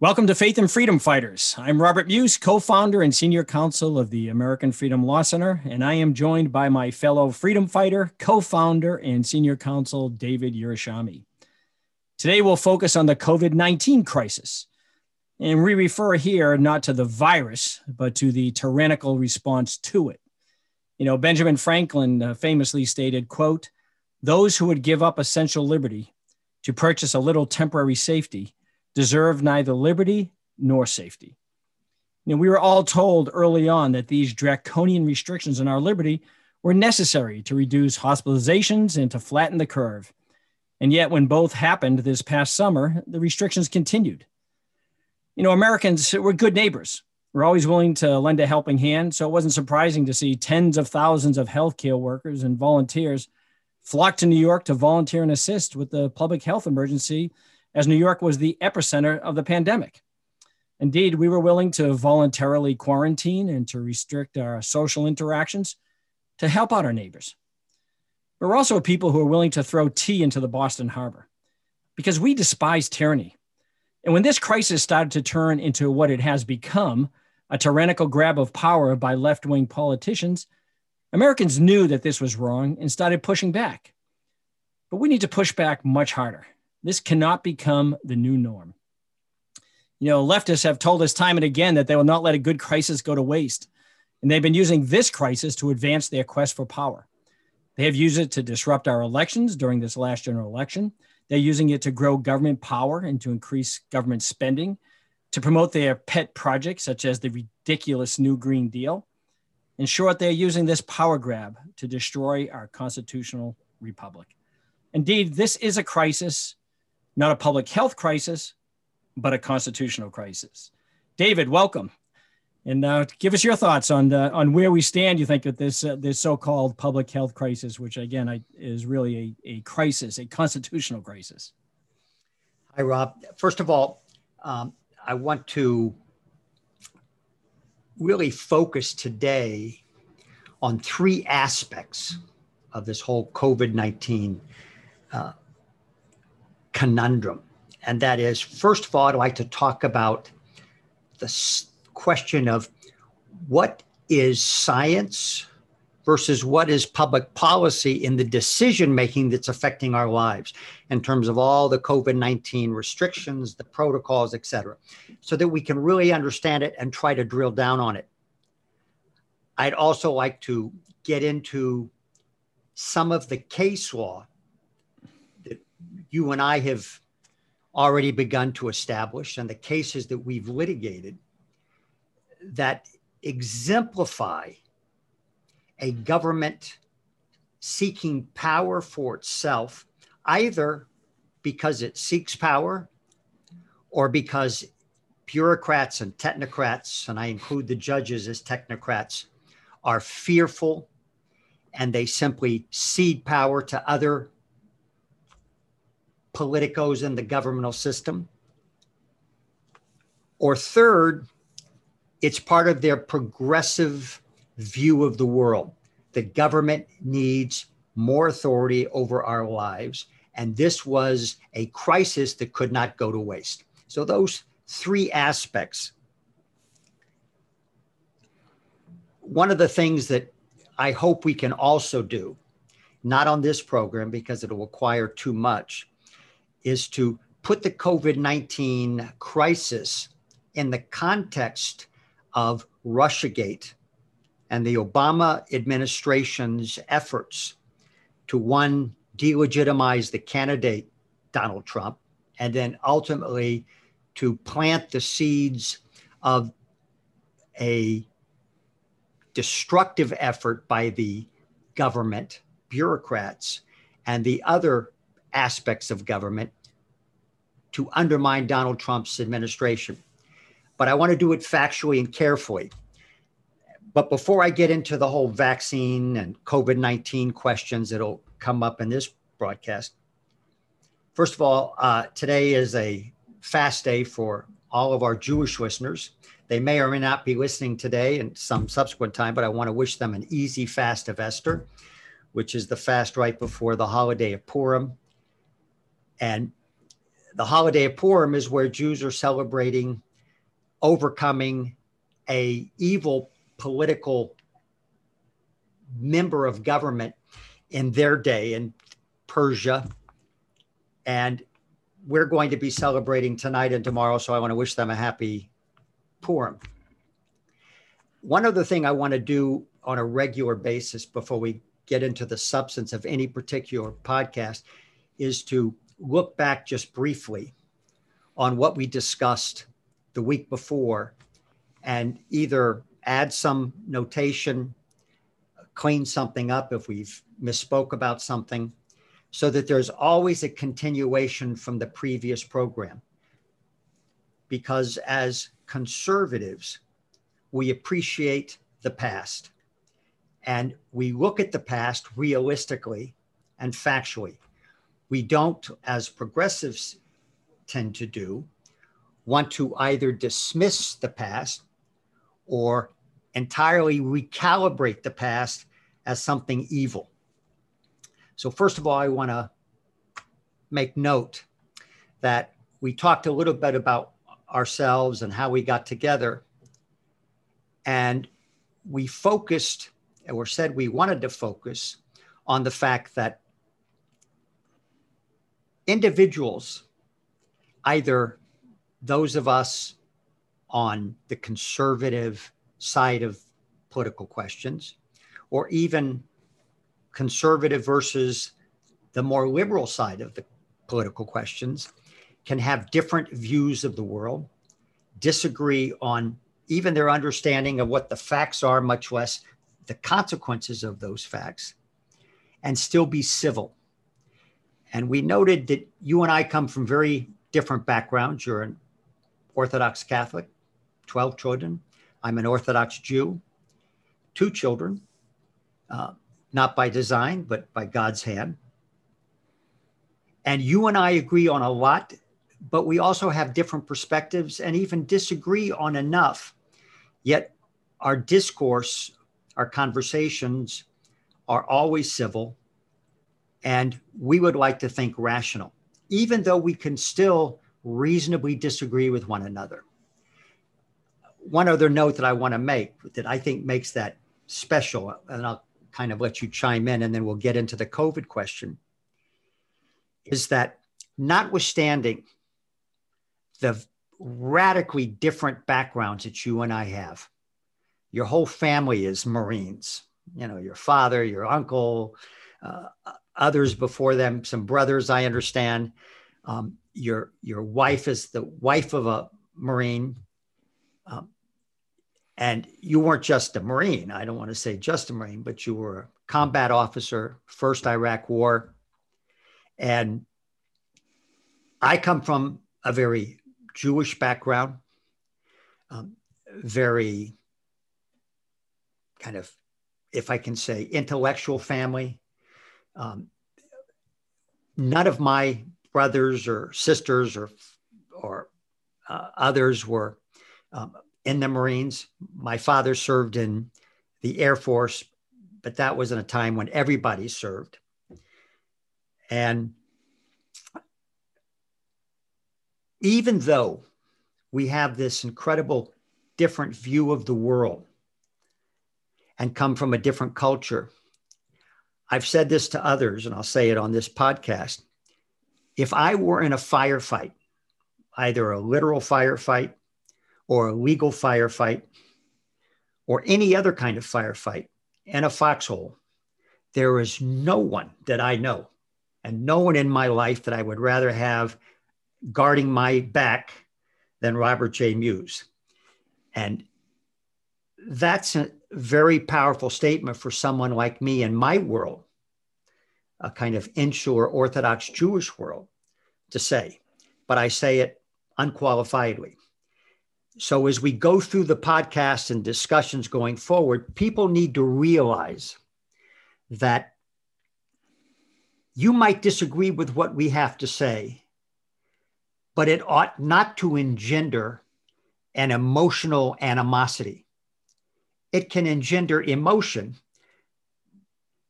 Welcome to Faith and Freedom Fighters. I'm Robert Muise, co founder and senior counsel of the American Freedom Law Center, and I am joined by my fellow freedom fighter, co founder, and senior counsel, David Yerushalmi. Today, we'll focus on the COVID 19 crisis. And we refer here not to the virus, but to the tyrannical response to it. You know, Benjamin Franklin uh, famously stated, quote, those who would give up essential liberty to purchase a little temporary safety deserve neither liberty nor safety. You know, we were all told early on that these draconian restrictions on our liberty were necessary to reduce hospitalizations and to flatten the curve. And yet, when both happened this past summer, the restrictions continued. You know, Americans were good neighbors. We're always willing to lend a helping hand. So it wasn't surprising to see tens of thousands of healthcare workers and volunteers flock to New York to volunteer and assist with the public health emergency as New York was the epicenter of the pandemic. Indeed, we were willing to voluntarily quarantine and to restrict our social interactions to help out our neighbors. But we're also people who are willing to throw tea into the Boston Harbor because we despise tyranny. And when this crisis started to turn into what it has become, a tyrannical grab of power by left wing politicians, Americans knew that this was wrong and started pushing back. But we need to push back much harder. This cannot become the new norm. You know, leftists have told us time and again that they will not let a good crisis go to waste. And they've been using this crisis to advance their quest for power. They have used it to disrupt our elections during this last general election. They're using it to grow government power and to increase government spending, to promote their pet projects, such as the ridiculous New Green Deal. In short, they're using this power grab to destroy our constitutional republic. Indeed, this is a crisis not a public health crisis, but a constitutional crisis. David, welcome. And uh, give us your thoughts on the, on where we stand. You think of this uh, this so-called public health crisis, which again I, is really a, a crisis, a constitutional crisis. Hi, Rob. First of all, um, I want to really focus today on three aspects of this whole COVID nineteen uh, conundrum. And that is, first of all, I'd like to talk about the question of what is science versus what is public policy in the decision making that's affecting our lives in terms of all the COVID 19 restrictions, the protocols, et cetera, so that we can really understand it and try to drill down on it. I'd also like to get into some of the case law you and I have already begun to establish and the cases that we've litigated that exemplify a government seeking power for itself, either because it seeks power or because bureaucrats and technocrats, and I include the judges as technocrats, are fearful and they simply cede power to other politicos in the governmental system. Or third, it's part of their progressive view of the world. The government needs more authority over our lives. And this was a crisis that could not go to waste. So, those three aspects. One of the things that I hope we can also do, not on this program because it'll require too much, is to put the COVID 19 crisis in the context of Russiagate and the Obama administration's efforts to one, delegitimize the candidate, Donald Trump, and then ultimately to plant the seeds of a destructive effort by the government, bureaucrats, and the other aspects of government to undermine Donald Trump's administration. But I want to do it factually and carefully. But before I get into the whole vaccine and COVID 19 questions that'll come up in this broadcast, first of all, uh, today is a fast day for all of our Jewish listeners. They may or may not be listening today and some subsequent time, but I want to wish them an easy fast of Esther, which is the fast right before the holiday of Purim. And the holiday of Purim is where Jews are celebrating overcoming a evil political member of government in their day in Persia. And we're going to be celebrating tonight and tomorrow. So I want to wish them a happy Purim. One other thing I want to do on a regular basis before we get into the substance of any particular podcast is to look back just briefly on what we discussed the week before and either add some notation, clean something up if we've misspoke about something, so that there's always a continuation from the previous program. Because as conservatives, we appreciate the past and we look at the past realistically and factually. We don't, as progressives tend to do, want to either dismiss the past or entirely recalibrate the past as something evil. So, first of all, I want to make note that we talked a little bit about ourselves and how we got together. And we focused, or said we wanted to focus on the fact that individuals, either those of us on the conservative side of political questions, or even conservative versus the more liberal side of the political questions, can have different views of the world, disagree on even their understanding of what the facts are, much less the consequences of those facts, and still be civil. And we noted that you and I come from very different backgrounds. You're an Orthodox Catholic, 12 children. I'm an Orthodox Jew, two children, uh, not by design, but by God's hand. And you and I agree on a lot, but we also have different perspectives and even disagree on enough. Yet our discourse, our conversations are always civil, and we would like to think rational, even though we can still reasonably disagree with one another. One other note that I want to make that I think makes that special, and I'll kind of let you chime in and then we'll get into the COVID question, is that notwithstanding the radically different backgrounds that you and I have, your whole family is Marines, you know, your father, your uncle, uh, others before them, some brothers, I understand. Um, your your wife is the wife of a marine um, and you weren't just a marine. I don't want to say just a marine but you were a combat officer first iraq war. And i come from a very jewish background um, very kind of if i can say intellectual family um, none of my brothers or sisters or or uh, others were um, in the Marines. My father served in the Air Force, but that was in a time when everybody served. And even though we have this incredible different view of the world and come from a different culture, I've said this to others, and I'll say it on this podcast if I were in a firefight, either a literal firefight or a legal firefight or any other kind of firefight in a foxhole, there is no one that I know and no one in my life that I would rather have guarding my back than Robert J. Muise. And that's very powerful statement for someone like me in my world, a kind of insular Orthodox Jewish world to say, but I say it unqualifiedly. So, as we go through the podcast and discussions going forward, people need to realize that you might disagree with what we have to say, but it ought not to engender an emotional animosity. It can engender emotion,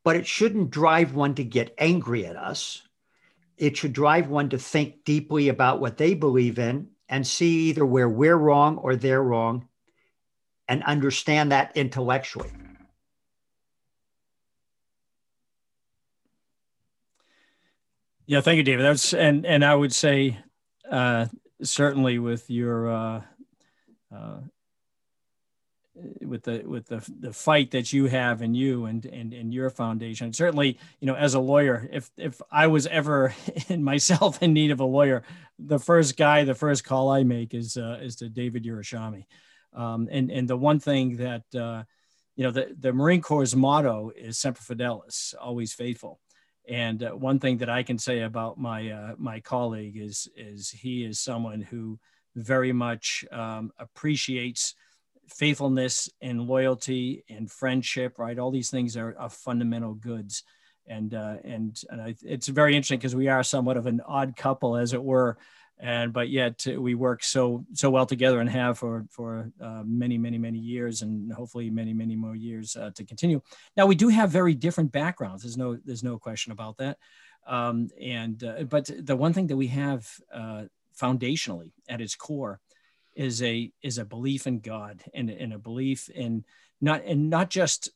but it shouldn't drive one to get angry at us it should drive one to think deeply about what they believe in and see either where we're wrong or they're wrong and understand that intellectually. Yeah, thank you, David. That's and and I would say uh, certainly with your uh, uh, with the with the the fight that you have in you and and in your foundation. Certainly, you know, as a lawyer, if if I was ever in myself in need of a lawyer, the first guy, the first call I make is uh, is to David Yerushalmi. Um, and and the one thing that uh, you know the the Marine Corps' motto is "Semper Fidelis," always faithful. And uh, one thing that I can say about my uh, my colleague is is he is someone who very much um, appreciates faithfulness and loyalty and friendship, right? All these things are, are fundamental goods. And, uh, and, and I, it's very interesting because we are somewhat of an odd couple, as it were. And, but yet we work so, so well together and have for, for uh, many, many, many years and hopefully many, many more years uh, to continue. Now we do have very different backgrounds. There's no, there's no question about that. Um, and, uh, but the one thing that we have uh, foundationally at its core is a is a belief in God and, and a belief in not and not just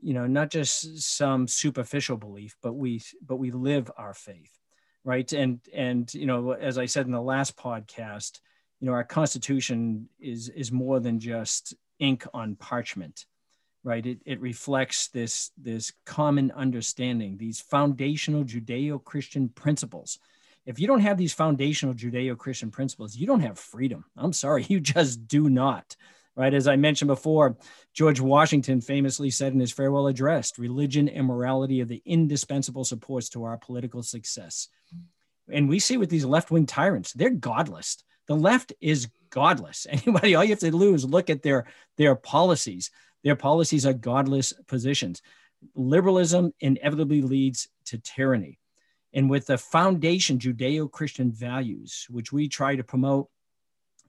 you know not just some superficial belief but we but we live our faith right? And and you know as i said in the last podcast you know our constitution is is more than just ink on parchment right? It, it reflects this this common understanding these foundational judeo-christian principles if you don't have these foundational Judeo-Christian principles, you don't have freedom. I'm sorry, you just do not. Right? As I mentioned before, George Washington famously said in his farewell address, religion and morality are the indispensable supports to our political success. And we see with these left-wing tyrants, they're godless. The left is godless. Anybody, all you have to do is look at their, their policies. Their policies are godless positions. Liberalism inevitably leads to tyranny and with the foundation Judeo Christian values, which we try to promote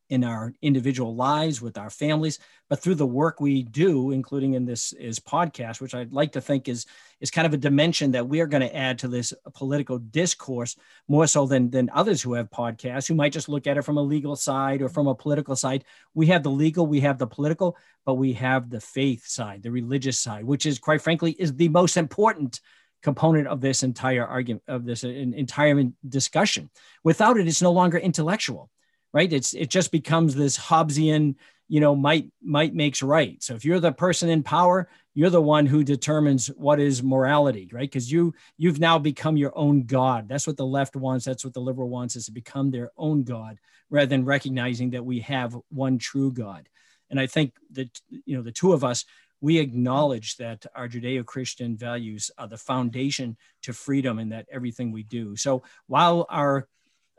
in our individual lives with our families, but through the work we do, including in this is podcast, which I'd like to think is is kind of a dimension that we are going to add to this political discourse more so than than others who have podcasts who might just look at it from a legal side or from a political side. We have the legal, we have the political, but we have the faith side, the religious side, which is quite frankly is the most important component of this entire argument of this entire discussion. Without it, it's no longer intellectual, right? It's it just becomes this Hobbesian, you know, might might makes right. So if you're the person in power, you're the one who determines what is morality, right? Because you you've now become your own god. That's what the left wants. That's what the liberal wants is to become their own god, rather than recognizing that we have one true God. And I think that you know the two of us we acknowledge that our Judeo Christian values are the foundation to freedom and that everything we do. So while our,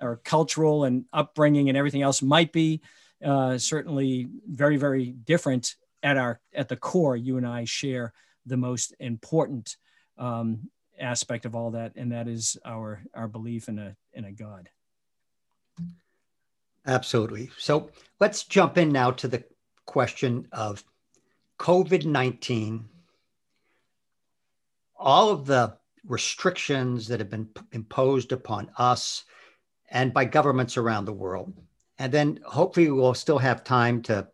our cultural and upbringing and everything else might be uh, certainly very, very different at, our, at the core, you and I share the most important um, aspect of all that, and that is our, our belief in a, in a God. Absolutely. So let's jump in now to the question of COVID 19, all of the restrictions that have been imposed upon us and by governments around the world. And then hopefully we'll still have time to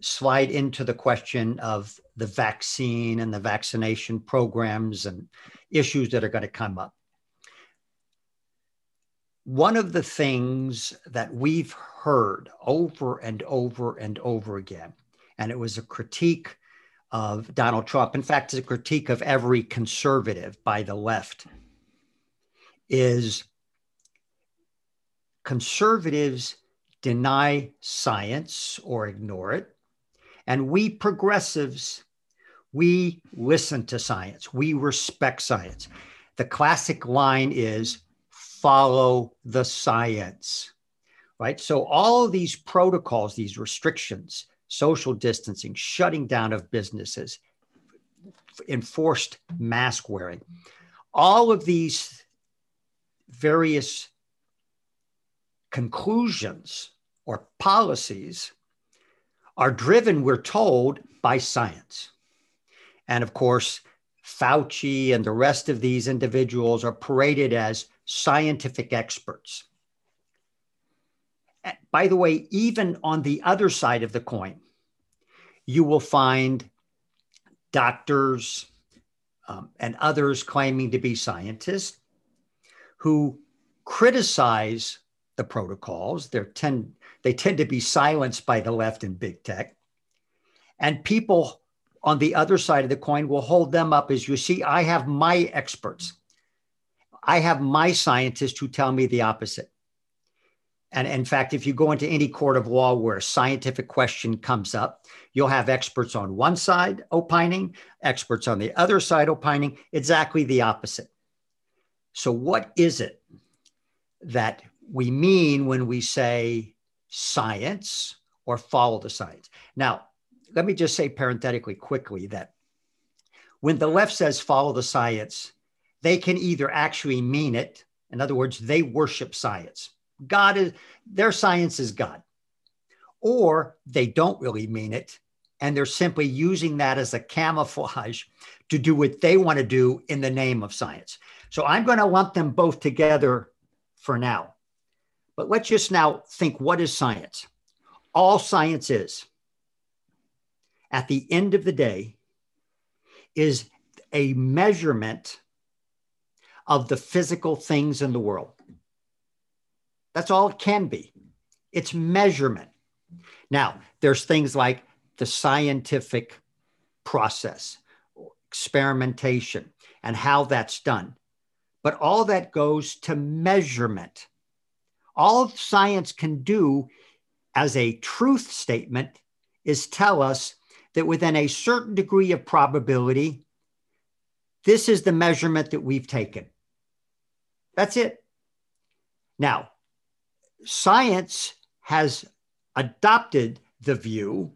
slide into the question of the vaccine and the vaccination programs and issues that are going to come up. One of the things that we've heard over and over and over again and it was a critique of Donald Trump. In fact, it's a critique of every conservative by the left. Is conservatives deny science or ignore it, and we progressives we listen to science, we respect science. The classic line is follow the science, right? So, all of these protocols, these restrictions, social distancing, shutting down of businesses, enforced mask wearing. All of these various conclusions or policies are driven, we're told, by science. And of course, Fauci and the rest of these individuals are paraded as scientific experts. By the way, even on the other side of the coin, you will find doctors um, and others claiming to be scientists who criticize the protocols. They're tend, they tend to be silenced by the left and big tech. And people on the other side of the coin will hold them up as you see, I have my experts. I have my scientists who tell me the opposite. And in fact, if you go into any court of law where a scientific question comes up, you'll have experts on one side opining, experts on the other side opining, exactly the opposite. So, what is it that we mean when we say science or follow the science? Now, let me just say parenthetically quickly that when the left says follow the science, they can either actually mean it, in other words, they worship science. God is, their science is God. Or they don't really mean it, and they're simply using that as a camouflage to do what they want to do in the name of science. So I'm going to lump them both together for now. But let's just now think what is science? All science is at the end of the day is a measurement of the physical things in the world. That's all it can be. It's measurement. Now, there's things like the scientific process, experimentation, and how that's done. But all that goes to measurement. All science can do as a truth statement is tell us that within a certain degree of probability, this is the measurement that we've taken. That's it. Now, science has adopted the view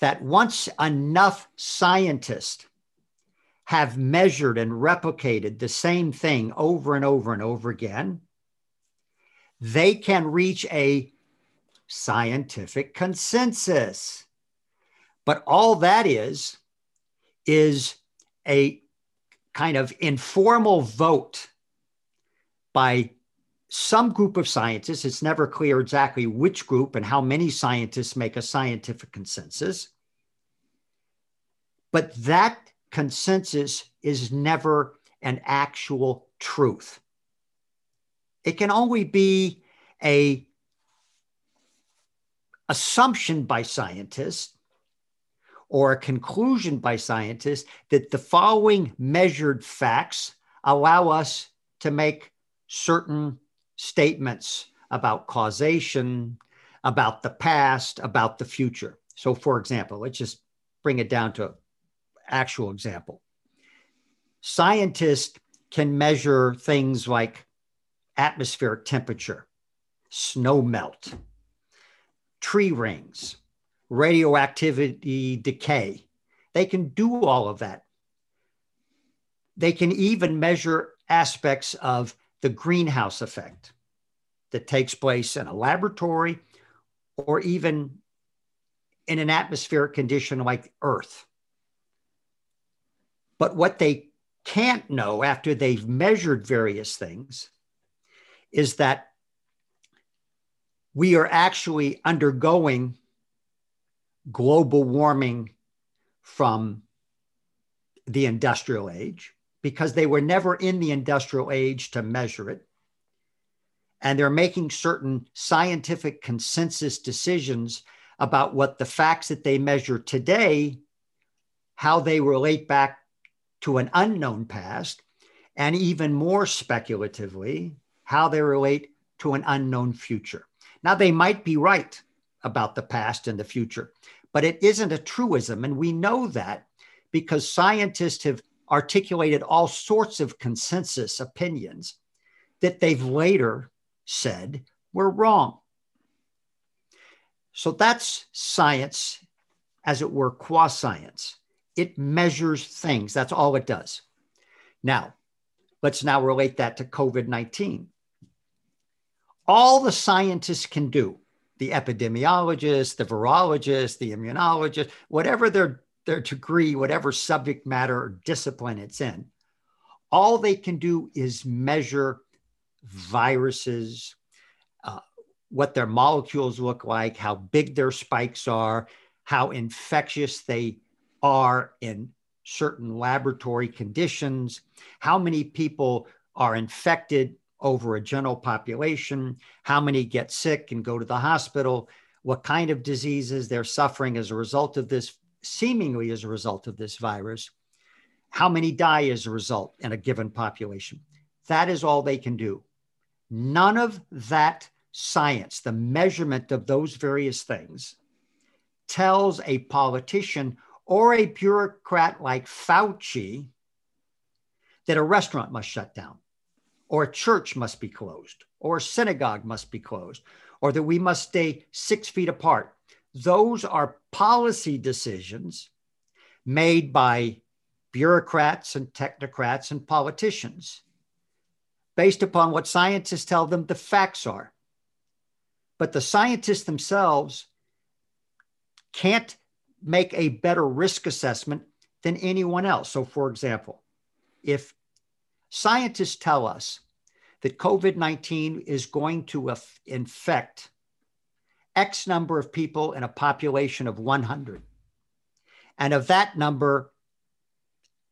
that once enough scientists have measured and replicated the same thing over and over and over again, they can reach a scientific consensus. But all that is, is a kind of informal vote by some group of scientists. It's never clear exactly which group and how many scientists make a scientific consensus. But that consensus is never an actual truth. It can only be a assumption by scientists or a conclusion by scientists that the following measured facts allow us to make certain statements about causation, about the past, about the future. So, for example, let's just bring it down to actual example. Scientists can measure things like atmospheric temperature, snow melt, tree rings, radioactivity decay. They can do all of that. They can even measure aspects of the greenhouse effect that takes place in a laboratory or even in an atmospheric condition like Earth. But what they can't know after they've measured various things is that we are actually undergoing global warming from the industrial age because they were never in the industrial age to measure it. And they're making certain scientific consensus decisions about what the facts that they measure today, how they relate back to an unknown past, and even more speculatively, how they relate to an unknown future. Now, they might be right about the past and the future, but it isn't a truism. And we know that because scientists have articulated all sorts of consensus opinions that they've later said were wrong. So that's science, as it were, qua science. It measures things, that's all it does. Now, let's now relate that to COVID 19. All the scientists can do the epidemiologists, the virologists, the immunologists, whatever their, their degree, whatever subject matter or discipline it's in, all they can do is measure viruses, uh, what their molecules look like, how big their spikes are, how infectious they are in certain laboratory conditions, how many people are infected over a general population, how many get sick and go to the hospital, what kind of diseases they're suffering as a result of this, seemingly as a result of this virus, how many die as a result in a given population. That is all they can do. None of that science, the measurement of those various things, tells a politician or a bureaucrat like Fauci that a restaurant must shut down, or a church must be closed, or a synagogue must be closed, or that we must stay six feet apart. Those are policy decisions made by bureaucrats and technocrats and politicians based upon what scientists tell them the facts are. But the scientists themselves can't make a better risk assessment than anyone else. So, for example, if scientists tell us that COVID 19 is going to infect X number of people in a population of 100, and of that number,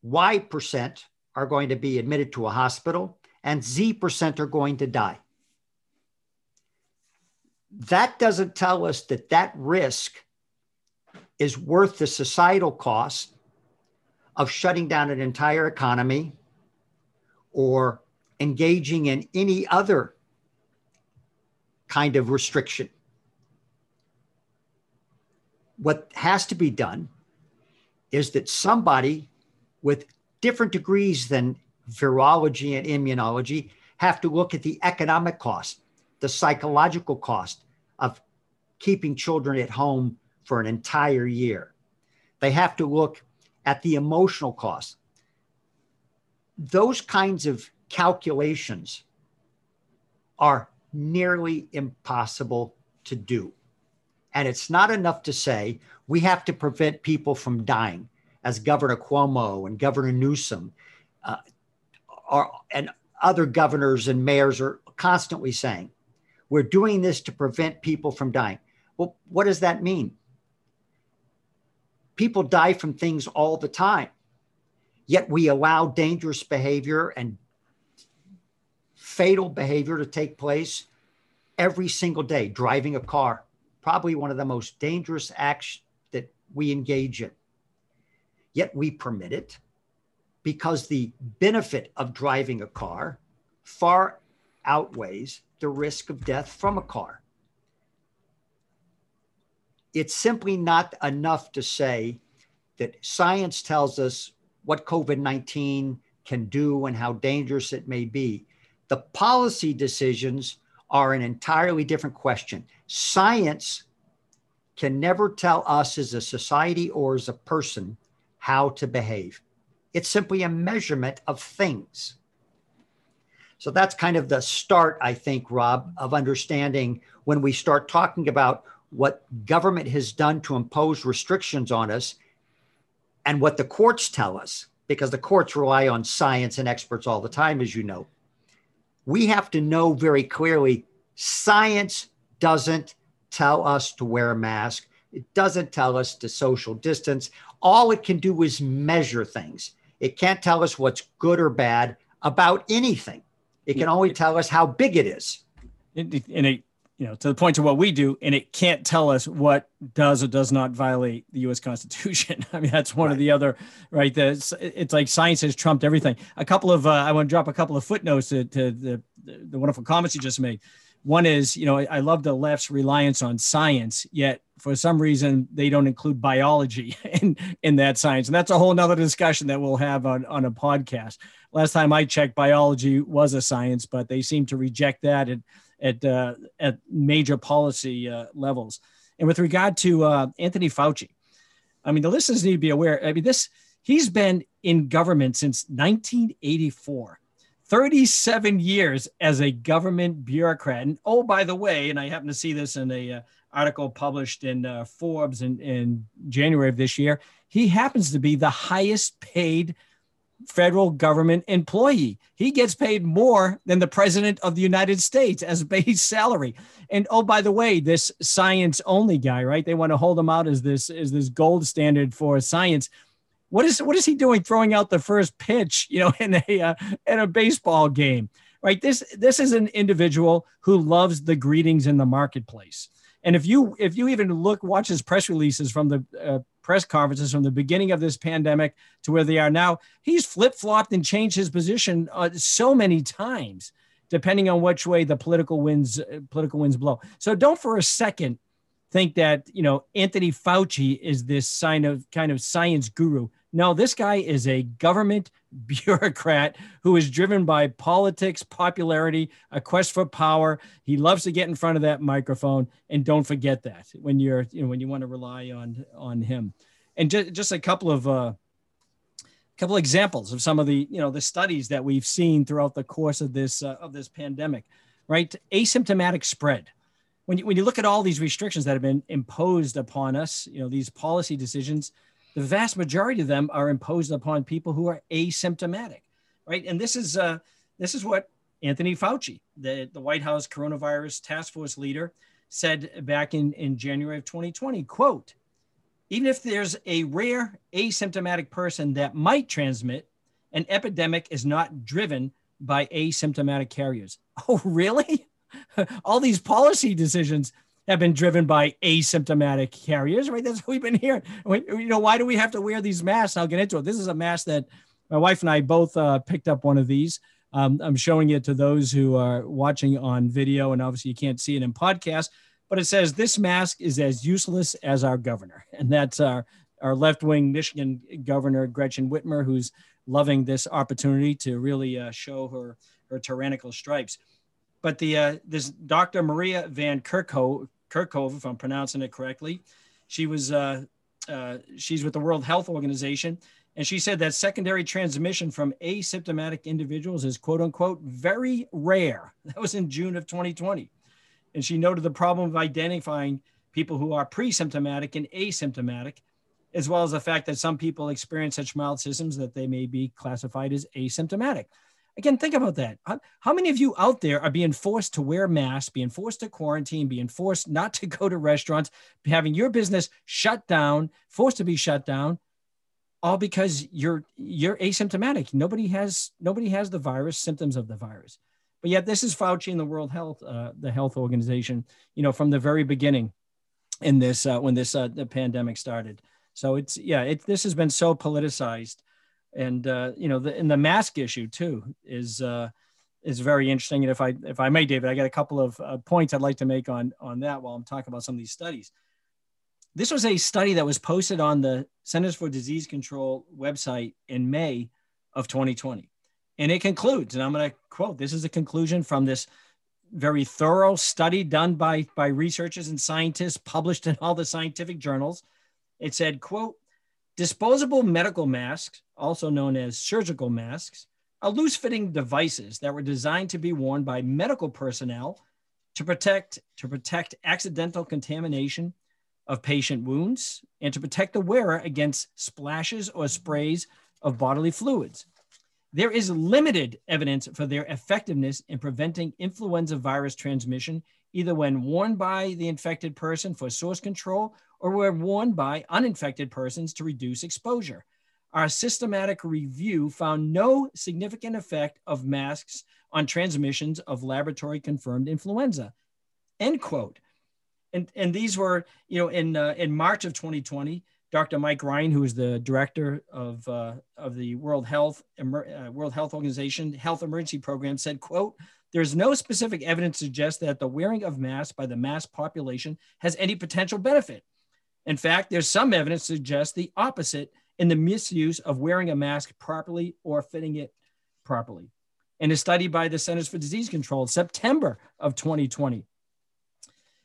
Y percent are going to be admitted to a hospital, and Z percent are going to die. That doesn't tell us that that risk is worth the societal cost of shutting down an entire economy or engaging in any other kind of restriction. What has to be done is that somebody with different degrees than virology and immunology have to look at the economic cost, the psychological cost of keeping children at home for an entire year. They have to look at the emotional cost. Those kinds of calculations are nearly impossible to do. And it's not enough to say we have to prevent people from dying, as Governor Cuomo and Governor Newsom uh, are, and other governors and mayors are constantly saying. We're doing this to prevent people from dying. Well, what does that mean? People die from things all the time, yet we allow dangerous behavior and fatal behavior to take place every single day. Driving a car, probably one of the most dangerous acts that we engage in. Yet we permit it because the benefit of driving a car far outweighs the risk of death from a car it's simply not enough to say that science tells us what COVID 19 can do and how dangerous it may be. The policy decisions are an entirely different question. Science can never tell us as a society or as a person how to behave. It's simply a measurement of things. So that's kind of the start, I think, Rob, of understanding when we start talking about what government has done to impose restrictions on us and what the courts tell us, because the courts rely on science and experts all the time, as you know. We have to know very clearly science doesn't tell us to wear a mask, it doesn't tell us to social distance. All it can do is measure things. It can't tell us what's good or bad about anything. It can only tell us how big it is. And it, you know, to the point to what we do, and it can't tell us what does or does not violate the U.S. Constitution. I mean, that's one right. of the other, right? The, it's like science has trumped everything. A couple of, uh, I want to drop a couple of footnotes to, to the, the wonderful comments you just made. One is, you know, I love the left's reliance on science, yet for some reason they don't include biology in, in that science. And that's a whole nother discussion that we'll have on, on a podcast. Last time I checked, biology was a science, but they seem to reject that. And at uh, at major policy uh, levels. And with regard to uh, Anthony Fauci, I mean, the listeners need to be aware. I mean, this he's been in government since 1984. 37 years as a government bureaucrat. And oh, by the way, and I happen to see this in a uh, article published in uh, Forbes in, in January of this year, he happens to be the highest paid federal government employee. He gets paid more than the president of the United States as a base salary. And oh, by the way, this science only guy, right? They want to hold him out as this as this gold standard for science. What is what is he doing throwing out the first pitch, you know, in a uh, in a baseball game? Right? This this is an individual who loves the greetings in the marketplace. And if you if you even look watch his press releases from the uh, press conferences from the beginning of this pandemic to where they are now, he's flip flopped and changed his position uh, so many times, depending on which way the political winds uh, political winds blow. So don't for a second think that you know Anthony Fauci is this sign of kind of science guru. No, this guy is a government bureaucrat who is driven by politics, popularity, a quest for power. He loves to get in front of that microphone, and don't forget that when you're you know when you want to rely on on him. And just just a couple of uh, couple examples of some of the you know the studies that we've seen throughout the course of this uh, of this pandemic, right? Asymptomatic spread. When you, when you look at all these restrictions that have been imposed upon us, you know these policy decisions the vast majority of them are imposed upon people who are asymptomatic, right? And this is uh, this is what Anthony Fauci, the, the White House coronavirus task force leader, said back in, in January of 2020, quote, even if there's a rare asymptomatic person that might transmit, an epidemic is not driven by asymptomatic carriers. Oh, really? All these policy decisions have been driven by asymptomatic carriers, right? That's what we've been hearing. We, you know, why do we have to wear these masks? I'll get into it. This is a mask that my wife and I both uh, picked up one of these. Um, I'm showing it to those who are watching on video, and obviously you can't see it in podcast. But it says this mask is as useless as our governor, and that's our our left-wing Michigan governor Gretchen Whitmer, who's loving this opportunity to really uh, show her her tyrannical stripes. But the uh, this Dr. Maria Van Kerkhove, Kerkhove, if I'm pronouncing it correctly. She was uh, uh, she's with the World Health Organization, and she said that secondary transmission from asymptomatic individuals is quote unquote very rare. That was in June of 2020, and she noted the problem of identifying people who are pre-symptomatic and asymptomatic, as well as the fact that some people experience such mild symptoms that they may be classified as asymptomatic. Again, think about that. How, many of you out there are being forced to wear masks, being forced to quarantine, being forced not to go to restaurants, having your business shut down, forced to be shut down, all because you're you're asymptomatic. Nobody has nobody has the virus, symptoms of the virus. But yet, this is Fauci and the World Health, uh, the health organization. You know, from the very beginning, in this uh, when this uh, the pandemic started. So it's yeah, it, this has been so politicized and uh, you know, the, and the mask issue too is uh, is very interesting. And if I if I may, David, I got a couple of uh, points I'd like to make on on that while I'm talking about some of these studies. This was a study that was posted on the Centers for Disease Control website in May of 2020, and it concludes, and I'm going to quote: "This is a conclusion from this." very thorough study done by by researchers and scientists published in all the scientific journals it said quote Disposable medical masks, also known as surgical masks, are loose fitting devices that were designed to be worn by medical personnel to protect, to protect accidental contamination of patient wounds and to protect the wearer against splashes or sprays of bodily fluids. There is limited evidence for their effectiveness in preventing influenza virus transmission, either when worn by the infected person for source control or when worn by uninfected persons to reduce exposure. Our systematic review found no significant effect of masks on transmissions of laboratory confirmed influenza. End quote. And, and these were, you know, in, uh, in March of 2020, Dr. Mike Ryan, who is the director of, uh, of the World Health, uh, World Health Organization Health Emergency Program, said, quote, there's no specific evidence to suggest that the wearing of masks by the mass population has any potential benefit. In fact, there's some evidence to suggest the opposite in the misuse of wearing a mask properly or fitting it properly. In a study by the Centers for Disease Control, September of 2020,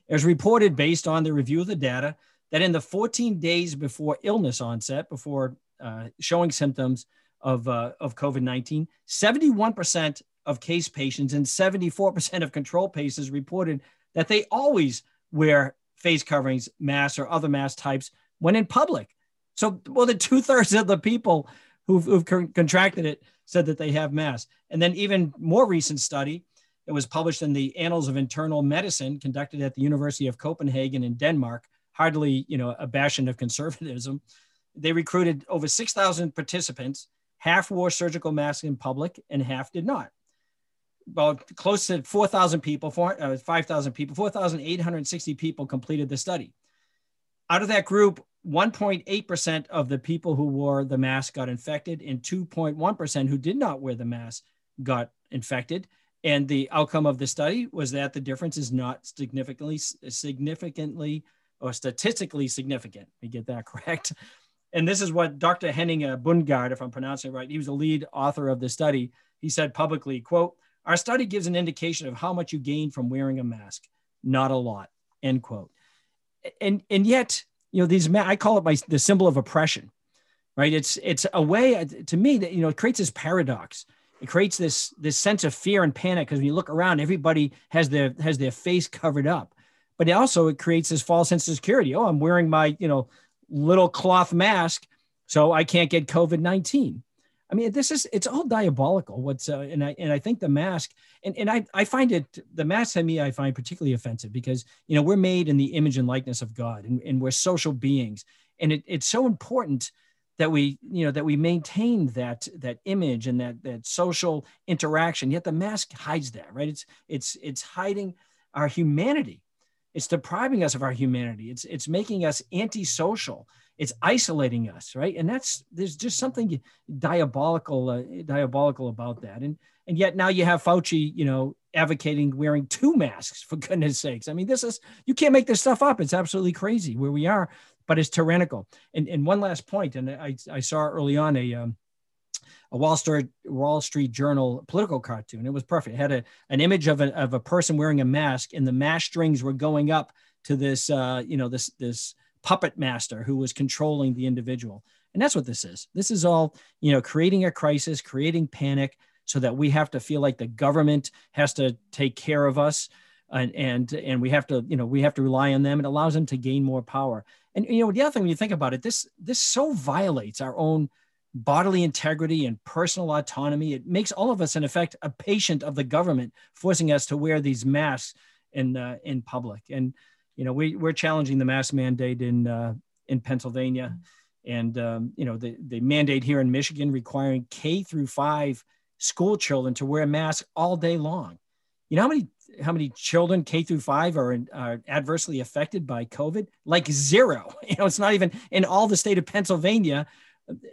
it was reported based on the review of the data that in the 14 days before illness onset, before uh, showing symptoms of, uh, of COVID 19, 71% of case patients and 74% of control patients reported that they always wear face coverings, masks, or other mask types when in public. So more than two thirds of the people who've, who've contracted it said that they have mass. And then even more recent study, it was published in the Annals of Internal Medicine, conducted at the University of Copenhagen in Denmark. Hardly, you know, a bastion of conservatism. They recruited over 6,000 participants. Half wore surgical masks in public, and half did not. About close to 4,000 people, 4, uh, 5,000 people, 4,860 people completed the study. Out of that group, 1.8% of the people who wore the mask got infected, and 2.1% who did not wear the mask got infected. And the outcome of the study was that the difference is not significantly, significantly, or statistically significant. Me get that correct. And this is what Dr. Henning uh, Bundgaard, if I'm pronouncing it right, he was the lead author of the study. He said publicly, "quote Our study gives an indication of how much you gain from wearing a mask. Not a lot." End quote. And and yet you know these i call it my the symbol of oppression right? It's it's a way to me that you know it creates this paradox. It creates this this sense of fear and panic because when you look around everybody has their has their face covered up. But it also it creates this false sense of security. Oh i'm wearing my you know little cloth mask so i can't get covid-19 I mean, this is it's all diabolical. What's uh, and I and I think the mask and, and I, I find it the mask to me I find particularly offensive because you know we're made in the image and likeness of God and, and we're social beings and it, it's so important that we you know that we maintain that that image and that that social interaction yet the mask hides that right it's it's it's hiding our humanity it's depriving us of our humanity. It's it's making us antisocial. It's isolating us right? And that's there's just something diabolical uh, diabolical about that. And and yet now you have fauci you know advocating wearing two masks for goodness sakes. I mean this is you can't make this stuff up. It's absolutely crazy where we are but it's tyrannical. And and one last point and i i saw early on a um, a Wall Street Wall Street Journal political cartoon. It was perfect. It had a, an image of a, of a person wearing a mask, and the mask strings were going up to this, uh, you know, this this puppet master who was controlling the individual. And that's what this is. This is all, you know, creating a crisis, creating panic so that we have to feel like the government has to take care of us and and and we have to, you know, we have to rely on them. It allows them to gain more power. And you know, the other thing when you think about it, this this so violates our own bodily integrity and personal autonomy. It makes all of us, in effect, a patient of the government, forcing us to wear these masks in uh, in public. And you know, we, we're challenging the mask mandate in, uh, in Pennsylvania. And, um, you know, the, the mandate here in Michigan requiring K through five school children to wear a mask all day long. You know how many how many children K through five are, in, are adversely affected by COVID? Like zero. You know, it's not even in all the state of Pennsylvania.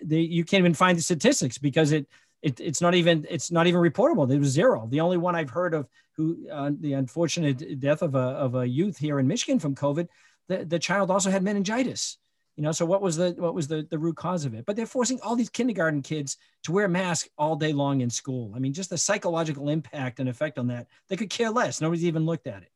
They, you can't even find the statistics because it, it it's not even it's not even reportable. It was zero. The only one I've heard of who uh, the unfortunate death of a, of a youth here in Michigan from COVID, the, the child also had meningitis. You know, so what was the what was the, the root cause of it? But they're forcing all these kindergarten kids to wear masks all day long in school. I mean, just the psychological impact and effect on that, they could care less. Nobody's even looked at it.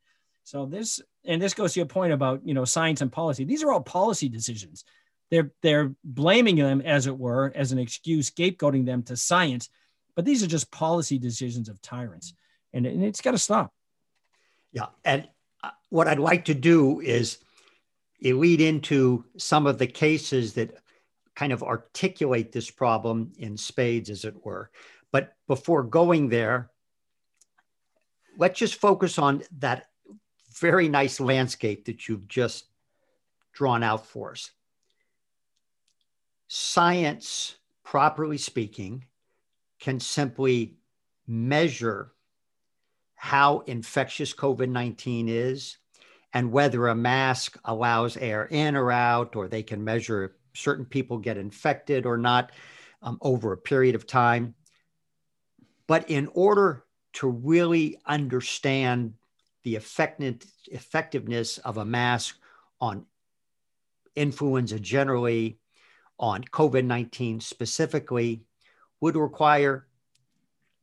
So this and this goes to your point about you know science and policy. These are all policy decisions. They're they're blaming them, as it were, as an excuse, scapegoating them to science. But these are just policy decisions of tyrants and, and it's got to stop. Yeah. And uh, what I'd like to do is lead into some of the cases that kind of articulate this problem in spades, as it were. But before going there, let's just focus on that very nice landscape that you've just drawn out for us. Science, properly speaking, can simply measure how infectious COVID 19 is and whether a mask allows air in or out, or they can measure if certain people get infected or not um, over a period of time. But in order to really understand the effectiveness of a mask on influenza generally, on COVID 19 specifically, would require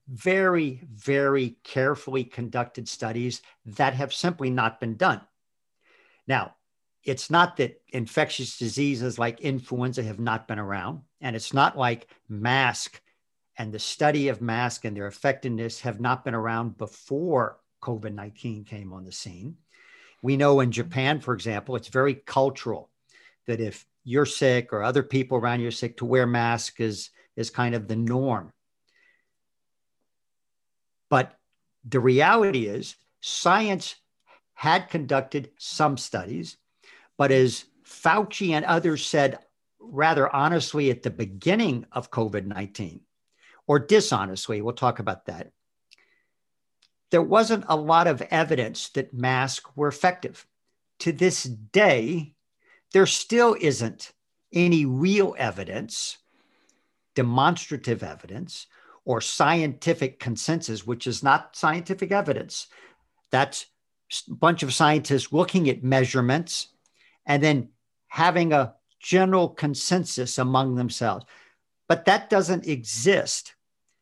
very, very carefully conducted studies that have simply not been done. Now, it's not that infectious diseases like influenza have not been around, and it's not like mask and the study of mask and their effectiveness have not been around before COVID 19 came on the scene. We know in Japan, for example, it's very cultural that if you're sick or other people around you are sick, to wear mask is is kind of the norm. But the reality is, science had conducted some studies, but as Fauci and others said rather honestly at the beginning of COVID 19, or dishonestly, we'll talk about that, there wasn't a lot of evidence that masks were effective. To this day, there still isn't any real evidence, demonstrative evidence, or scientific consensus, which is not scientific evidence. That's a bunch of scientists looking at measurements and then having a general consensus among themselves. But that doesn't exist.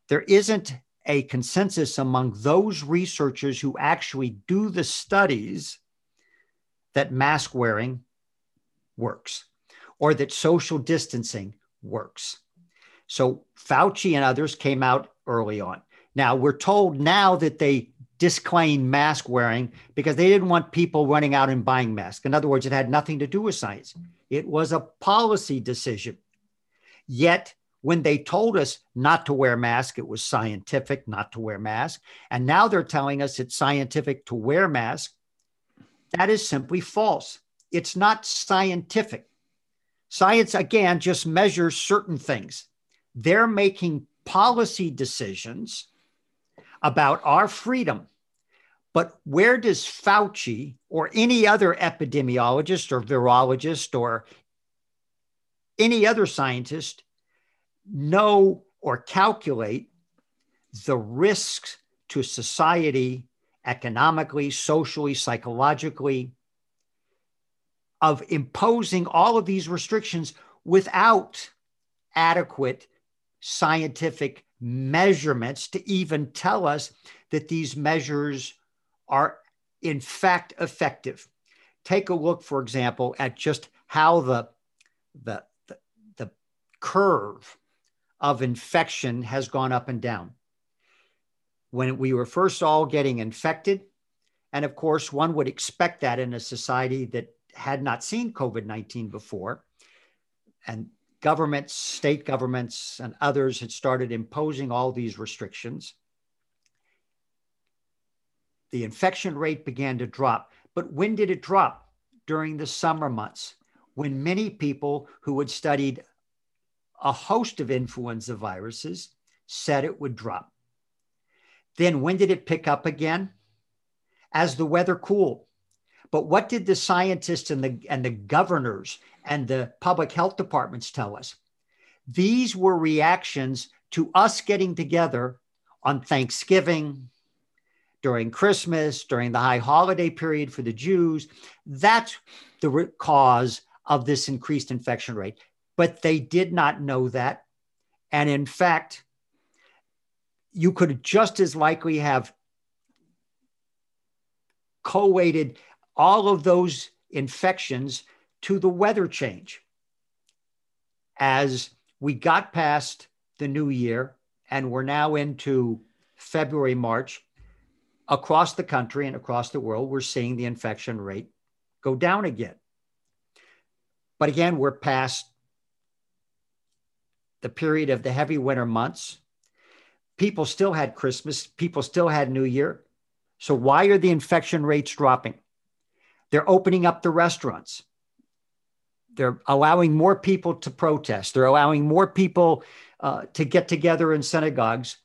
There isn't a consensus among those researchers who actually do the studies that mask wearing works or that social distancing works. So Fauci and others came out early on. Now we're told now that they disclaimed mask wearing because they didn't want people running out and buying masks. In other words, it had nothing to do with science. It was a policy decision. Yet when they told us not to wear masks, it was scientific not to wear masks. And now they're telling us it's scientific to wear masks. That is simply false. It's not scientific. Science, again, just measures certain things. They're making policy decisions about our freedom. But where does Fauci or any other epidemiologist or virologist or any other scientist know or calculate the risks to society economically, socially, psychologically of imposing all of these restrictions without adequate scientific measurements to even tell us that these measures are in fact effective. Take a look, for example, at just how the, the, the, the curve of infection has gone up and down. When we were first all getting infected, and of course, one would expect that in a society that had not seen COVID 19 before, and governments, state governments, and others had started imposing all these restrictions. The infection rate began to drop. But when did it drop? During the summer months, when many people who had studied a host of influenza viruses said it would drop. Then when did it pick up again? As the weather cooled. But what did the scientists and the, and the governors and the public health departments tell us? These were reactions to us getting together on Thanksgiving, during Christmas, during the high holiday period for the Jews. That's the cause of this increased infection rate but they did not know that. And in fact, you could just as likely have co-weighted all of those infections to the weather change. As we got past the new year and we're now into February, March, across the country and across the world, we're seeing the infection rate go down again. But again, we're past the period of the heavy winter months. People still had Christmas, people still had New Year. So, why are the infection rates dropping? They're opening up the restaurants. They're allowing more people to protest. They're allowing more people uh, to get together in synagogues,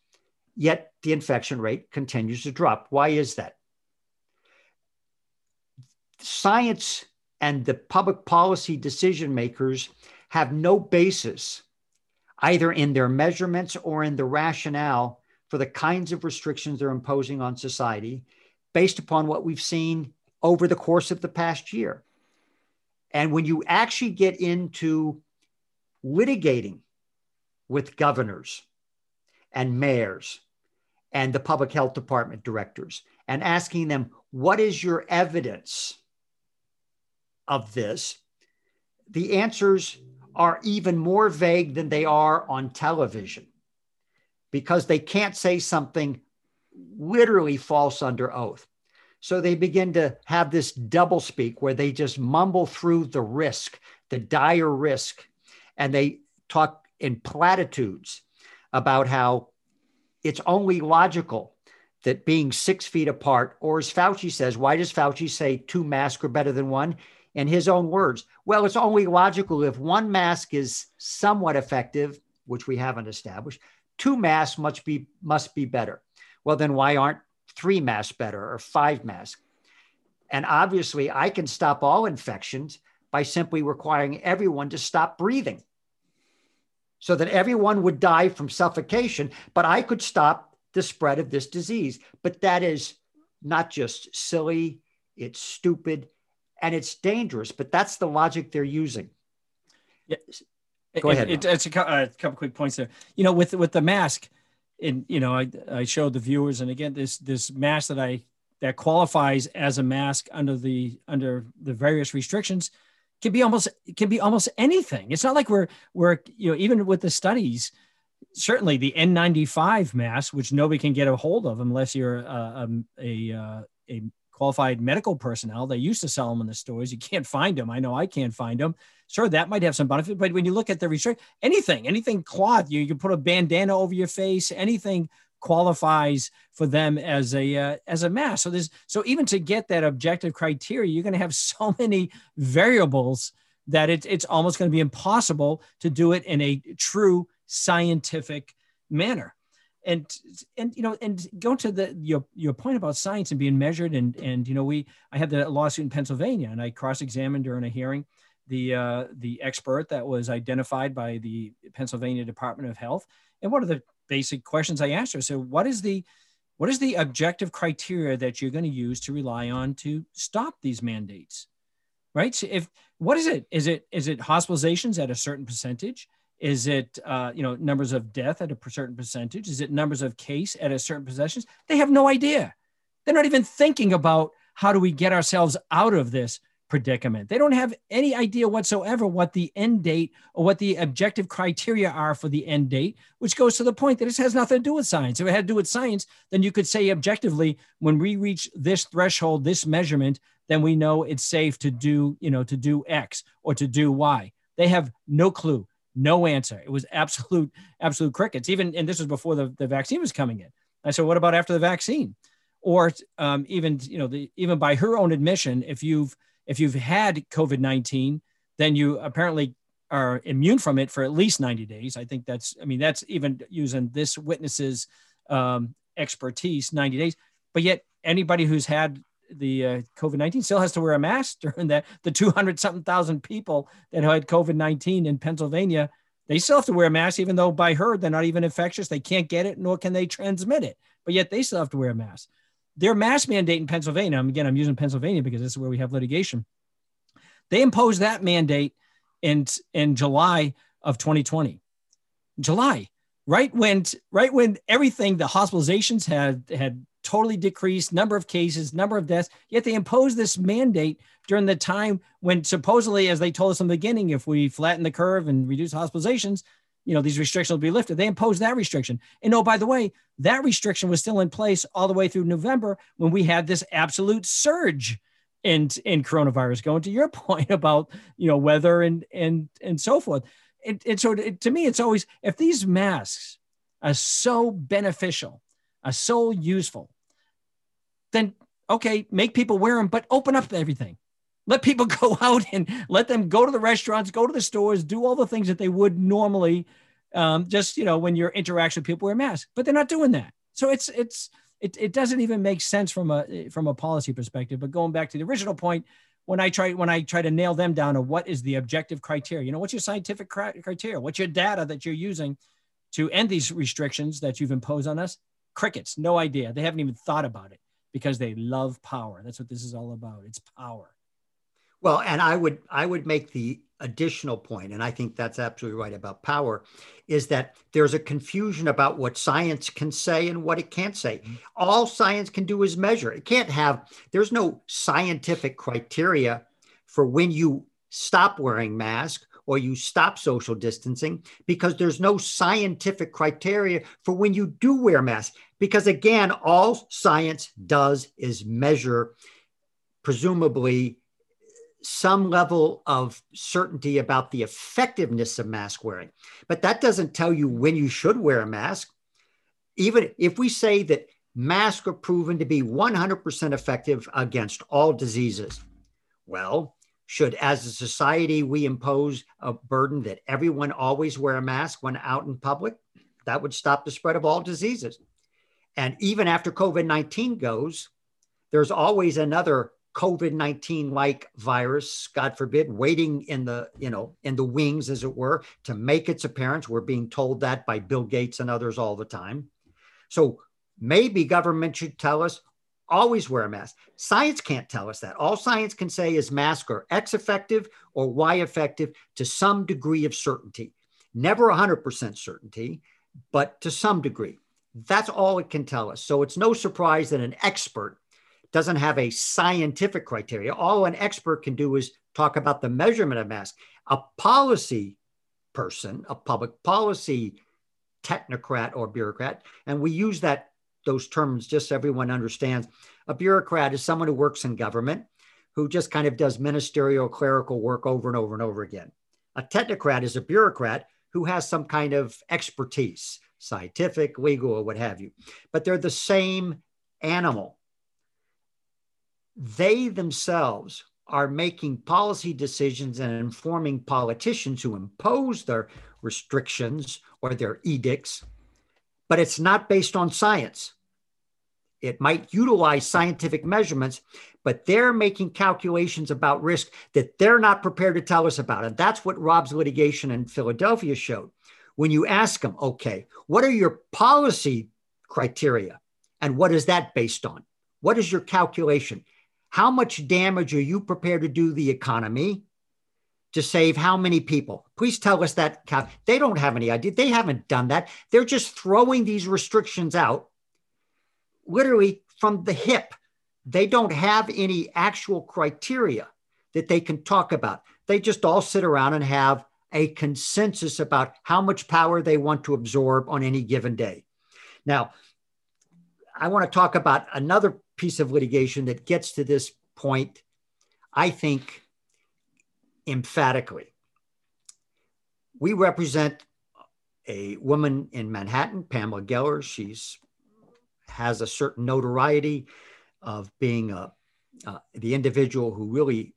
yet the infection rate continues to drop. Why is that? Science and the public policy decision makers have no basis either in their measurements or in the rationale for the kinds of restrictions they're imposing on society based upon what we've seen over the course of the past year. And when you actually get into litigating with governors and mayors and the public health department directors and asking them, what is your evidence of this? The answers are even more vague than they are on television because they can't say something literally false under oath. So they begin to have this double speak where they just mumble through the risk, the dire risk, and they talk in platitudes about how it's only logical that being six feet apart, or as Fauci says, why does Fauci say two masks are better than one? In his own words, well, it's only logical if one mask is somewhat effective, which we haven't established, two masks must be must be better. Well, then why aren't three masks better or five masks? And obviously, I can stop all infections by simply requiring everyone to stop breathing so that everyone would die from suffocation, but I could stop the spread of this disease. But that is not just silly, it's stupid, and it's dangerous. But that's the logic they're using. Yeah. Go ahead. It, it's a, a, uh, couple quick points there. You know, with with the mask, and you know, I I showed the viewers, and again, this this mask that I that qualifies as a mask under the under the various restrictions can be almost can be almost anything. It's not like we're we're you know even with the studies, certainly the N95 mask, which nobody can get a hold of unless you're a a, a, a qualified medical personnel. They used to sell them in the stores. You can't find them. I know I can't find them. Sure, that might have some benefit, but when you look at the research, anything, anything cloth, you, can put a bandana over your face, anything qualifies for them as a uh, as a mass. So there's so even to get that objective criteria, you're going to have so many variables that it, it's almost going to be impossible to do it in a true scientific manner. And and you know and go to the your your point about science and being measured and and you know we I had the lawsuit in Pennsylvania and I cross-examined during a hearing the uh, the expert that was identified by the Pennsylvania Department of Health. And one of the basic questions I asked her. So, what is the what is the objective criteria that you're going to use to rely on to stop these mandates? Right. So if what is it? Is it is it hospitalizations at a certain percentage? Is it uh, you know numbers of death at a certain percentage? Is it numbers of case at a certain percentage? They have no idea. They're not even thinking about how do we get ourselves out of this predicament. They don't have any idea whatsoever what the end date or what the objective criteria are for the end date, which goes to the point that it has nothing to do with science. If it had to do with science, then you could say objectively, when we reach this threshold, this measurement, then we know it's safe to do, you know, to do X or to do Y. They have no clue, no answer. It was absolute, absolute crickets. Even, and this was before the, the vaccine was coming in. I said, what about after the vaccine? Or um, even, you know, the, even by her own admission, if you've if you've had COVID 19, then you apparently are immune from it for at least 90 days. I think that's, I mean, that's even using this witness's um, expertise, 90 days. But yet, anybody who's had the uh, COVID 19 still has to wear a mask during that. The 200 something thousand people that had COVID 19 in Pennsylvania, they still have to wear a mask, even though by her, they're not even infectious. They can't get it, nor can they transmit it. But yet, they still have to wear a mask their mask mandate in Pennsylvania, again, I'm using Pennsylvania because this is where we have litigation. They imposed that mandate in, in July of 2020. July, right when right when everything, the hospitalizations had had totally decreased, number of cases, number of deaths, yet they imposed this mandate during the time when supposedly, as they told us in the beginning, if we flatten the curve and reduce hospitalizations, you know, these restrictions will be lifted. They imposed that restriction. And oh, by the way, that restriction was still in place all the way through November when we had this absolute surge in, in coronavirus. Going to your point about, you know, weather and and and so forth. And, so to me, it's always if these masks are so beneficial, are so useful, then okay, make people wear them, but open up everything. Let people go out and let them go to the restaurants, go to the stores, do all the things that they would normally. Um, just you know, when you're interacting with people wear masks, but they're not doing that. So it's it's it, it doesn't even make sense from a from a policy perspective. But going back to the original point, when I try when I try to nail them down to what is the objective criteria, you know, what's your scientific criteria? What's your data that you're using to end these restrictions that you've imposed on us? Crickets, no idea. They haven't even thought about it because they love power. That's what this is all about. It's power. Well, and I would I would make the additional point, and I think that's absolutely right about power, is that there's a confusion about what science can say and what it can't say. Mm-hmm. All science can do is measure. It can't have, there's no scientific criteria for when you stop wearing masks or you stop social distancing because there's no scientific criteria for when you do wear masks. Because again, all science does is measure, presumably some level of certainty about the effectiveness of mask wearing. But that doesn't tell you when you should wear a mask. Even if we say that masks are proven to be 100% effective against all diseases, well, should as a society we impose a burden that everyone always wear a mask when out in public? That would stop the spread of all diseases. And even after COVID 19 goes, there's always another COVID 19 like virus, God forbid, waiting in the, you know, in the wings, as it were, to make its appearance. We're being told that by Bill Gates and others all the time. So maybe government should tell us always wear a mask. Science can't tell us that. All science can say is masks are X effective or Y effective to some degree of certainty. Never 100% certainty, but to some degree. That's all it can tell us. So it's no surprise that an expert doesn't have a scientific criteria. All an expert can do is talk about the measurement of mass. A policy person, a public policy technocrat or bureaucrat, and we use that those terms just so everyone understands. A bureaucrat is someone who works in government who just kind of does ministerial clerical work over and over and over again. A technocrat is a bureaucrat who has some kind of expertise, scientific, legal, or what have you. But they're the same animal they themselves are making policy decisions and informing politicians who impose their restrictions or their edicts, but it's not based on science. It might utilize scientific measurements, but they're making calculations about risk that they're not prepared to tell us about. And that's what Rob's litigation in Philadelphia showed. When you ask them, okay, what are your policy criteria? And what is that based on? What is your calculation? How much damage are you prepared to do the economy to save how many people? Please tell us that. They don't have any idea. They haven't done that. They're just throwing these restrictions out literally from the hip. They don't have any actual criteria that they can talk about. They just all sit around and have a consensus about how much power they want to absorb on any given day. Now, I want to talk about another piece of litigation that gets to this point, I think, emphatically. We represent a woman in Manhattan, Pamela Geller. She's has a certain notoriety of being a, uh, the individual who really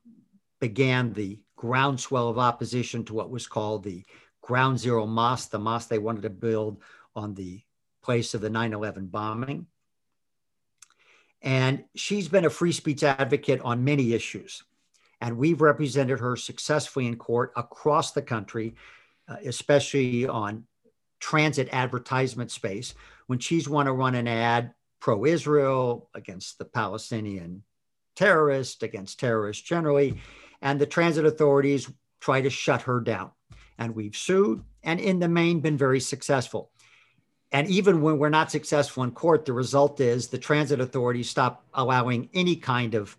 began the groundswell of opposition to what was called the Ground Zero Mosque, the mosque they wanted to build on the place of the 9 11 bombing. And she's been a free speech advocate on many issues. And we've represented her successfully in court across the country, uh, especially on transit advertisement space. When she's want to run an ad pro Israel against the Palestinian terrorist, against terrorists generally, and the transit authorities try to shut her down. And we've sued and in the main been very successful. And even when we're not successful in court, the result is the transit authorities stop allowing any kind of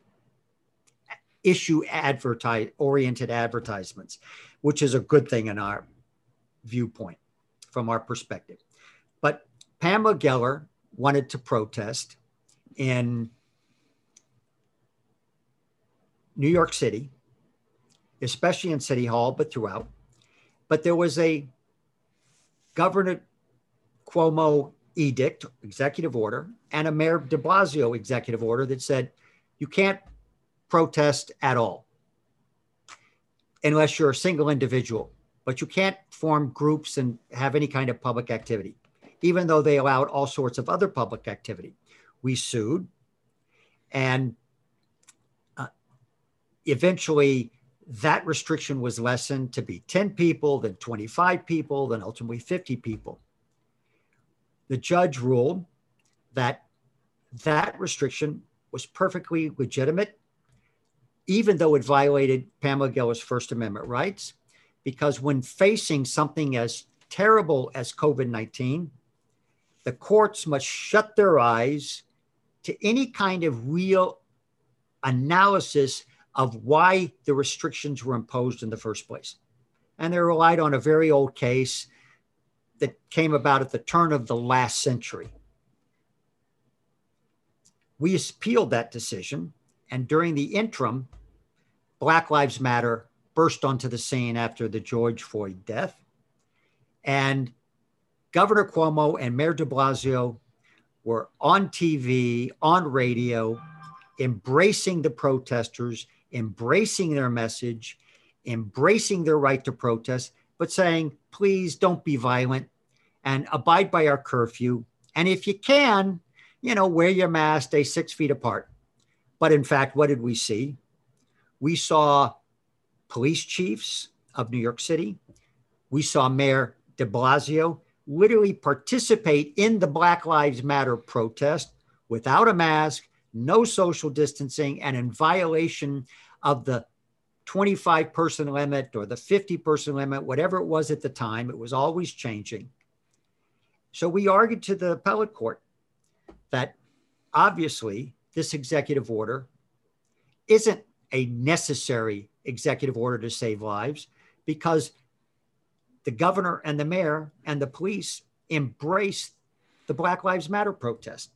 issue advertise oriented advertisements, which is a good thing in our viewpoint from our perspective. But Pamela Geller wanted to protest in New York City, especially in City Hall, but throughout. But there was a governor Cuomo edict, executive order, and a Mayor de Blasio executive order that said you can't protest at all unless you're a single individual, but you can't form groups and have any kind of public activity, even though they allowed all sorts of other public activity. We sued, and uh, eventually that restriction was lessened to be 10 people, then 25 people, then ultimately 50 people. The judge ruled that that restriction was perfectly legitimate, even though it violated Pamela Geller's First Amendment rights, because when facing something as terrible as COVID 19, the courts must shut their eyes to any kind of real analysis of why the restrictions were imposed in the first place. And they relied on a very old case that came about at the turn of the last century. We appealed that decision, and during the interim, Black Lives Matter burst onto the scene after the George Floyd death. And Governor Cuomo and Mayor de Blasio were on TV, on radio, embracing the protesters, embracing their message, embracing their right to protest, but saying, please don't be violent and abide by our curfew. And if you can, you know, wear your mask, stay six feet apart. But in fact, what did we see? We saw police chiefs of New York City. We saw Mayor de Blasio literally participate in the Black Lives Matter protest without a mask, no social distancing, and in violation of the 25 person limit or the 50 person limit, whatever it was at the time. It was always changing. So we argued to the appellate court that obviously this executive order isn't a necessary executive order to save lives because the governor and the mayor and the police embraced the Black Lives Matter protest.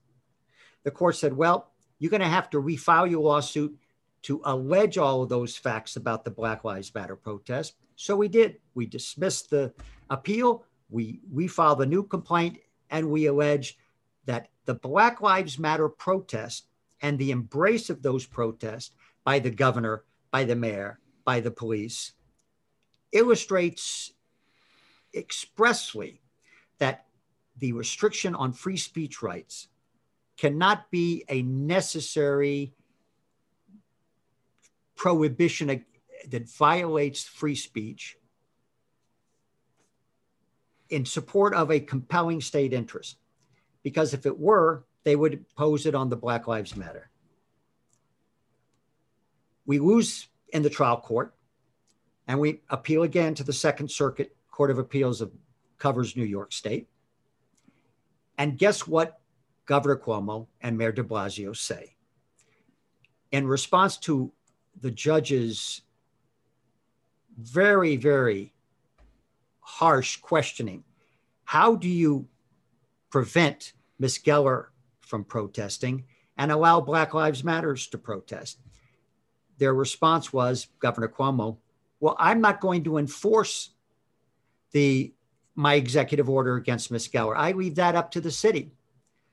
The court said, well, you're going to have to refile your lawsuit to allege all of those facts about the Black Lives Matter protest. So we did. We dismissed the appeal. We we filed a new complaint and we allege that the Black Lives Matter protest and the embrace of those protests by the governor, by the mayor, by the police illustrates expressly that the restriction on free speech rights cannot be a necessary prohibition that violates free speech in support of a compelling state interest. Because if it were, they would pose it on the Black Lives Matter. We lose in the trial court and we appeal again to the Second Circuit Court of Appeals of covers New York State. And guess what Governor Cuomo and Mayor de Blasio say? In response to the judge's very, very harsh questioning. How do you prevent Miss Geller from protesting and allow Black Lives Matters to protest? Their response was, Governor Cuomo, well, I'm not going to enforce the my executive order against Miss Geller. I leave that up to the city.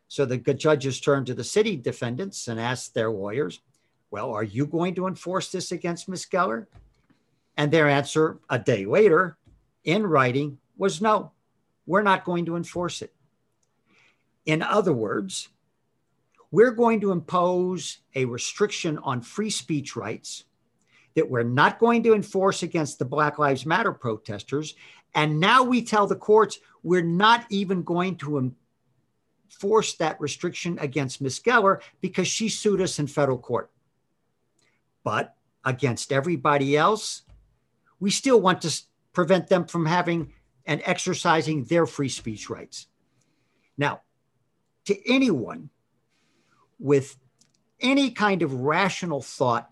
So the judges turned to the city defendants and asked their lawyers, well, are you going to enforce this against Miss Geller? And their answer a day later in writing was no, we're not going to enforce it. In other words, we're going to impose a restriction on free speech rights that we're not going to enforce against the Black Lives Matter protesters. And now we tell the courts we're not even going to enforce that restriction against Ms. Geller because she sued us in federal court but against everybody else, we still want to prevent them from having and exercising their free speech rights. Now, to anyone with any kind of rational thought,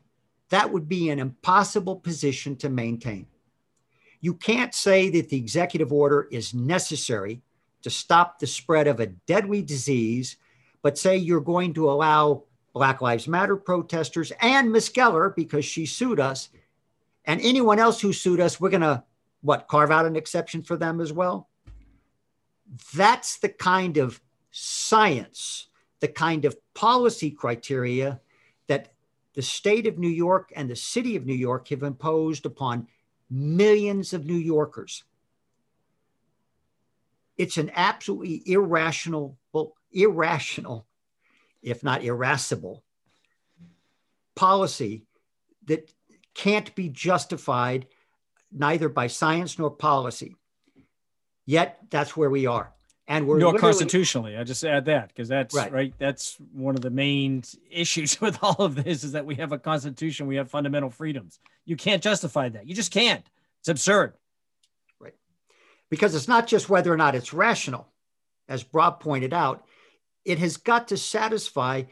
that would be an impossible position to maintain. You can't say that the executive order is necessary to stop the spread of a deadly disease, but say you're going to allow Black Lives Matter protesters and Miss Geller because she sued us. And anyone else who sued us, we're going to, what, carve out an exception for them as well? That's the kind of science, the kind of policy criteria that the state of New York and the city of New York have imposed upon millions of New Yorkers. It's an absolutely irrational, irrational if not irascible, policy that can't be justified neither by science nor policy. Yet that's where we are. And we're nor constitutionally. I just add that because that's right. right. That's one of the main issues with all of this is that we have a constitution, we have fundamental freedoms. You can't justify that. You just can't. It's absurd. Because it's not just whether or not it's rational, as Rob pointed out, it has got to satisfy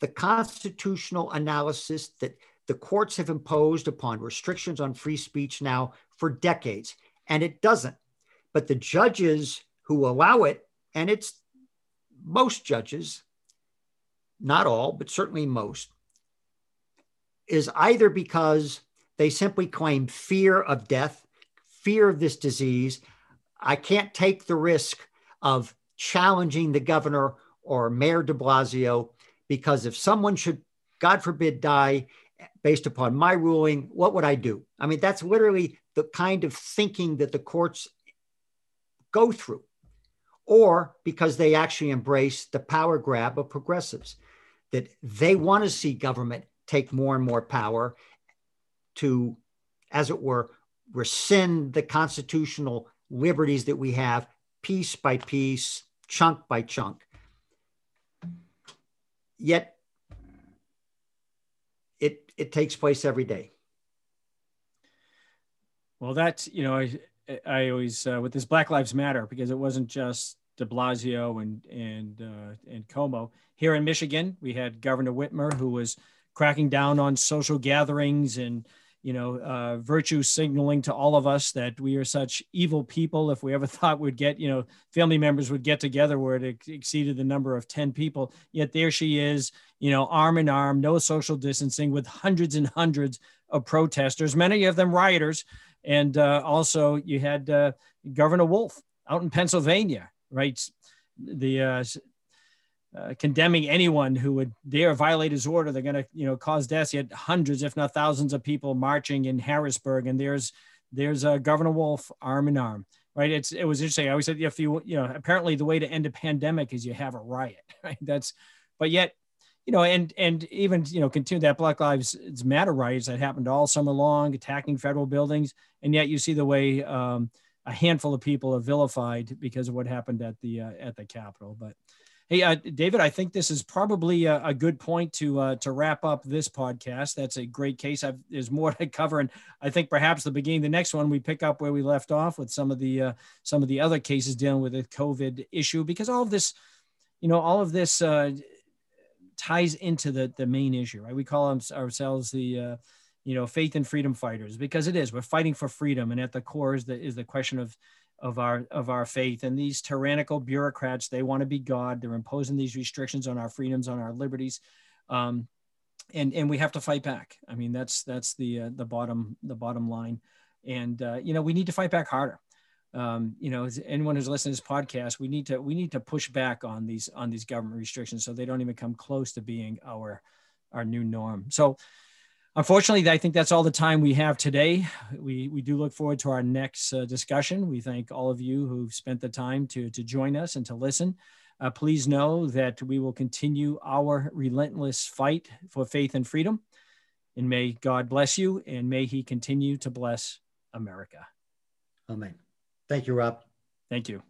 the constitutional analysis that the courts have imposed upon restrictions on free speech now for decades. And it doesn't. But the judges who allow it, and it's most judges, not all, but certainly most, is either because They simply claim fear of death, fear of this disease. I can't take the risk of challenging the governor or Mayor de Blasio because if someone should, God forbid, die based upon my ruling, what would I do? I mean, that's literally the kind of thinking that the courts go through, or because they actually embrace the power grab of progressives, that they want to see government take more and more power to, as it were, rescind the constitutional liberties that we have piece by piece, chunk by chunk. Yet it it takes place every day. Well, that's you know I I always uh, with this Black Lives Matter because it wasn't just De Blasio and and uh, and Cuomo here in Michigan. We had Governor Whitmer who was cracking down on social gatherings and you know, uh, virtue signaling to all of us that we are such evil people. If we ever thought we'd get, you know, family members would get together where it ex- exceeded the number of 10 people, yet there she is, you know, arm in arm, no social distancing with hundreds and hundreds of protesters, many of them rioters. And uh, also you had uh, Governor Wolf out in Pennsylvania, right? The uh, condemning anyone who would dare violate his order. They're going to, you know, cause deaths. Yet hundreds, if not thousands, of people marching in Harrisburg, and there's there's uh, Governor Wolf arm in arm. Right. It's it was interesting. I always said if you you know apparently the way to end a pandemic is you have a riot. Right. That's but yet you know, and and even you know, continue that Black Lives Matter riots that happened all summer long, attacking federal buildings, and yet you see the way um, a handful of people are vilified because of what happened at the uh, at the Capitol. But Hey, uh, David, I think this is probably a, a good point to uh, to wrap up this podcast. That's a great case. I've, there's more to cover, and I think perhaps the beginning, the next one, we pick up where we left off with some of the uh, some of the other cases dealing with the COVID issue, because all of this, you know, all of this uh, ties into the the main issue, right? We call ourselves the uh, you know faith and freedom fighters because it is. We're fighting for freedom, and at the core is the is the question of of our of our faith. And these tyrannical bureaucrats they want to be god. They're imposing these restrictions on our freedoms on our liberties. Um, and and we have to fight back. I mean that's that's the uh, the bottom the bottom line. And uh, you know we need to fight back harder. Um, you know anyone who's listening to this podcast we need to we need to push back on these on these government restrictions so they don't even come close to being our our new norm. So Unfortunately, I think that's all the time we have today. We, we do look forward to our next uh, discussion. We thank all of you who've spent the time to, to join us and to listen. Uh, please know that we will continue our relentless fight for faith and freedom. And may God bless you and may He continue to bless America. Amen. Thank you, Rob. Thank you.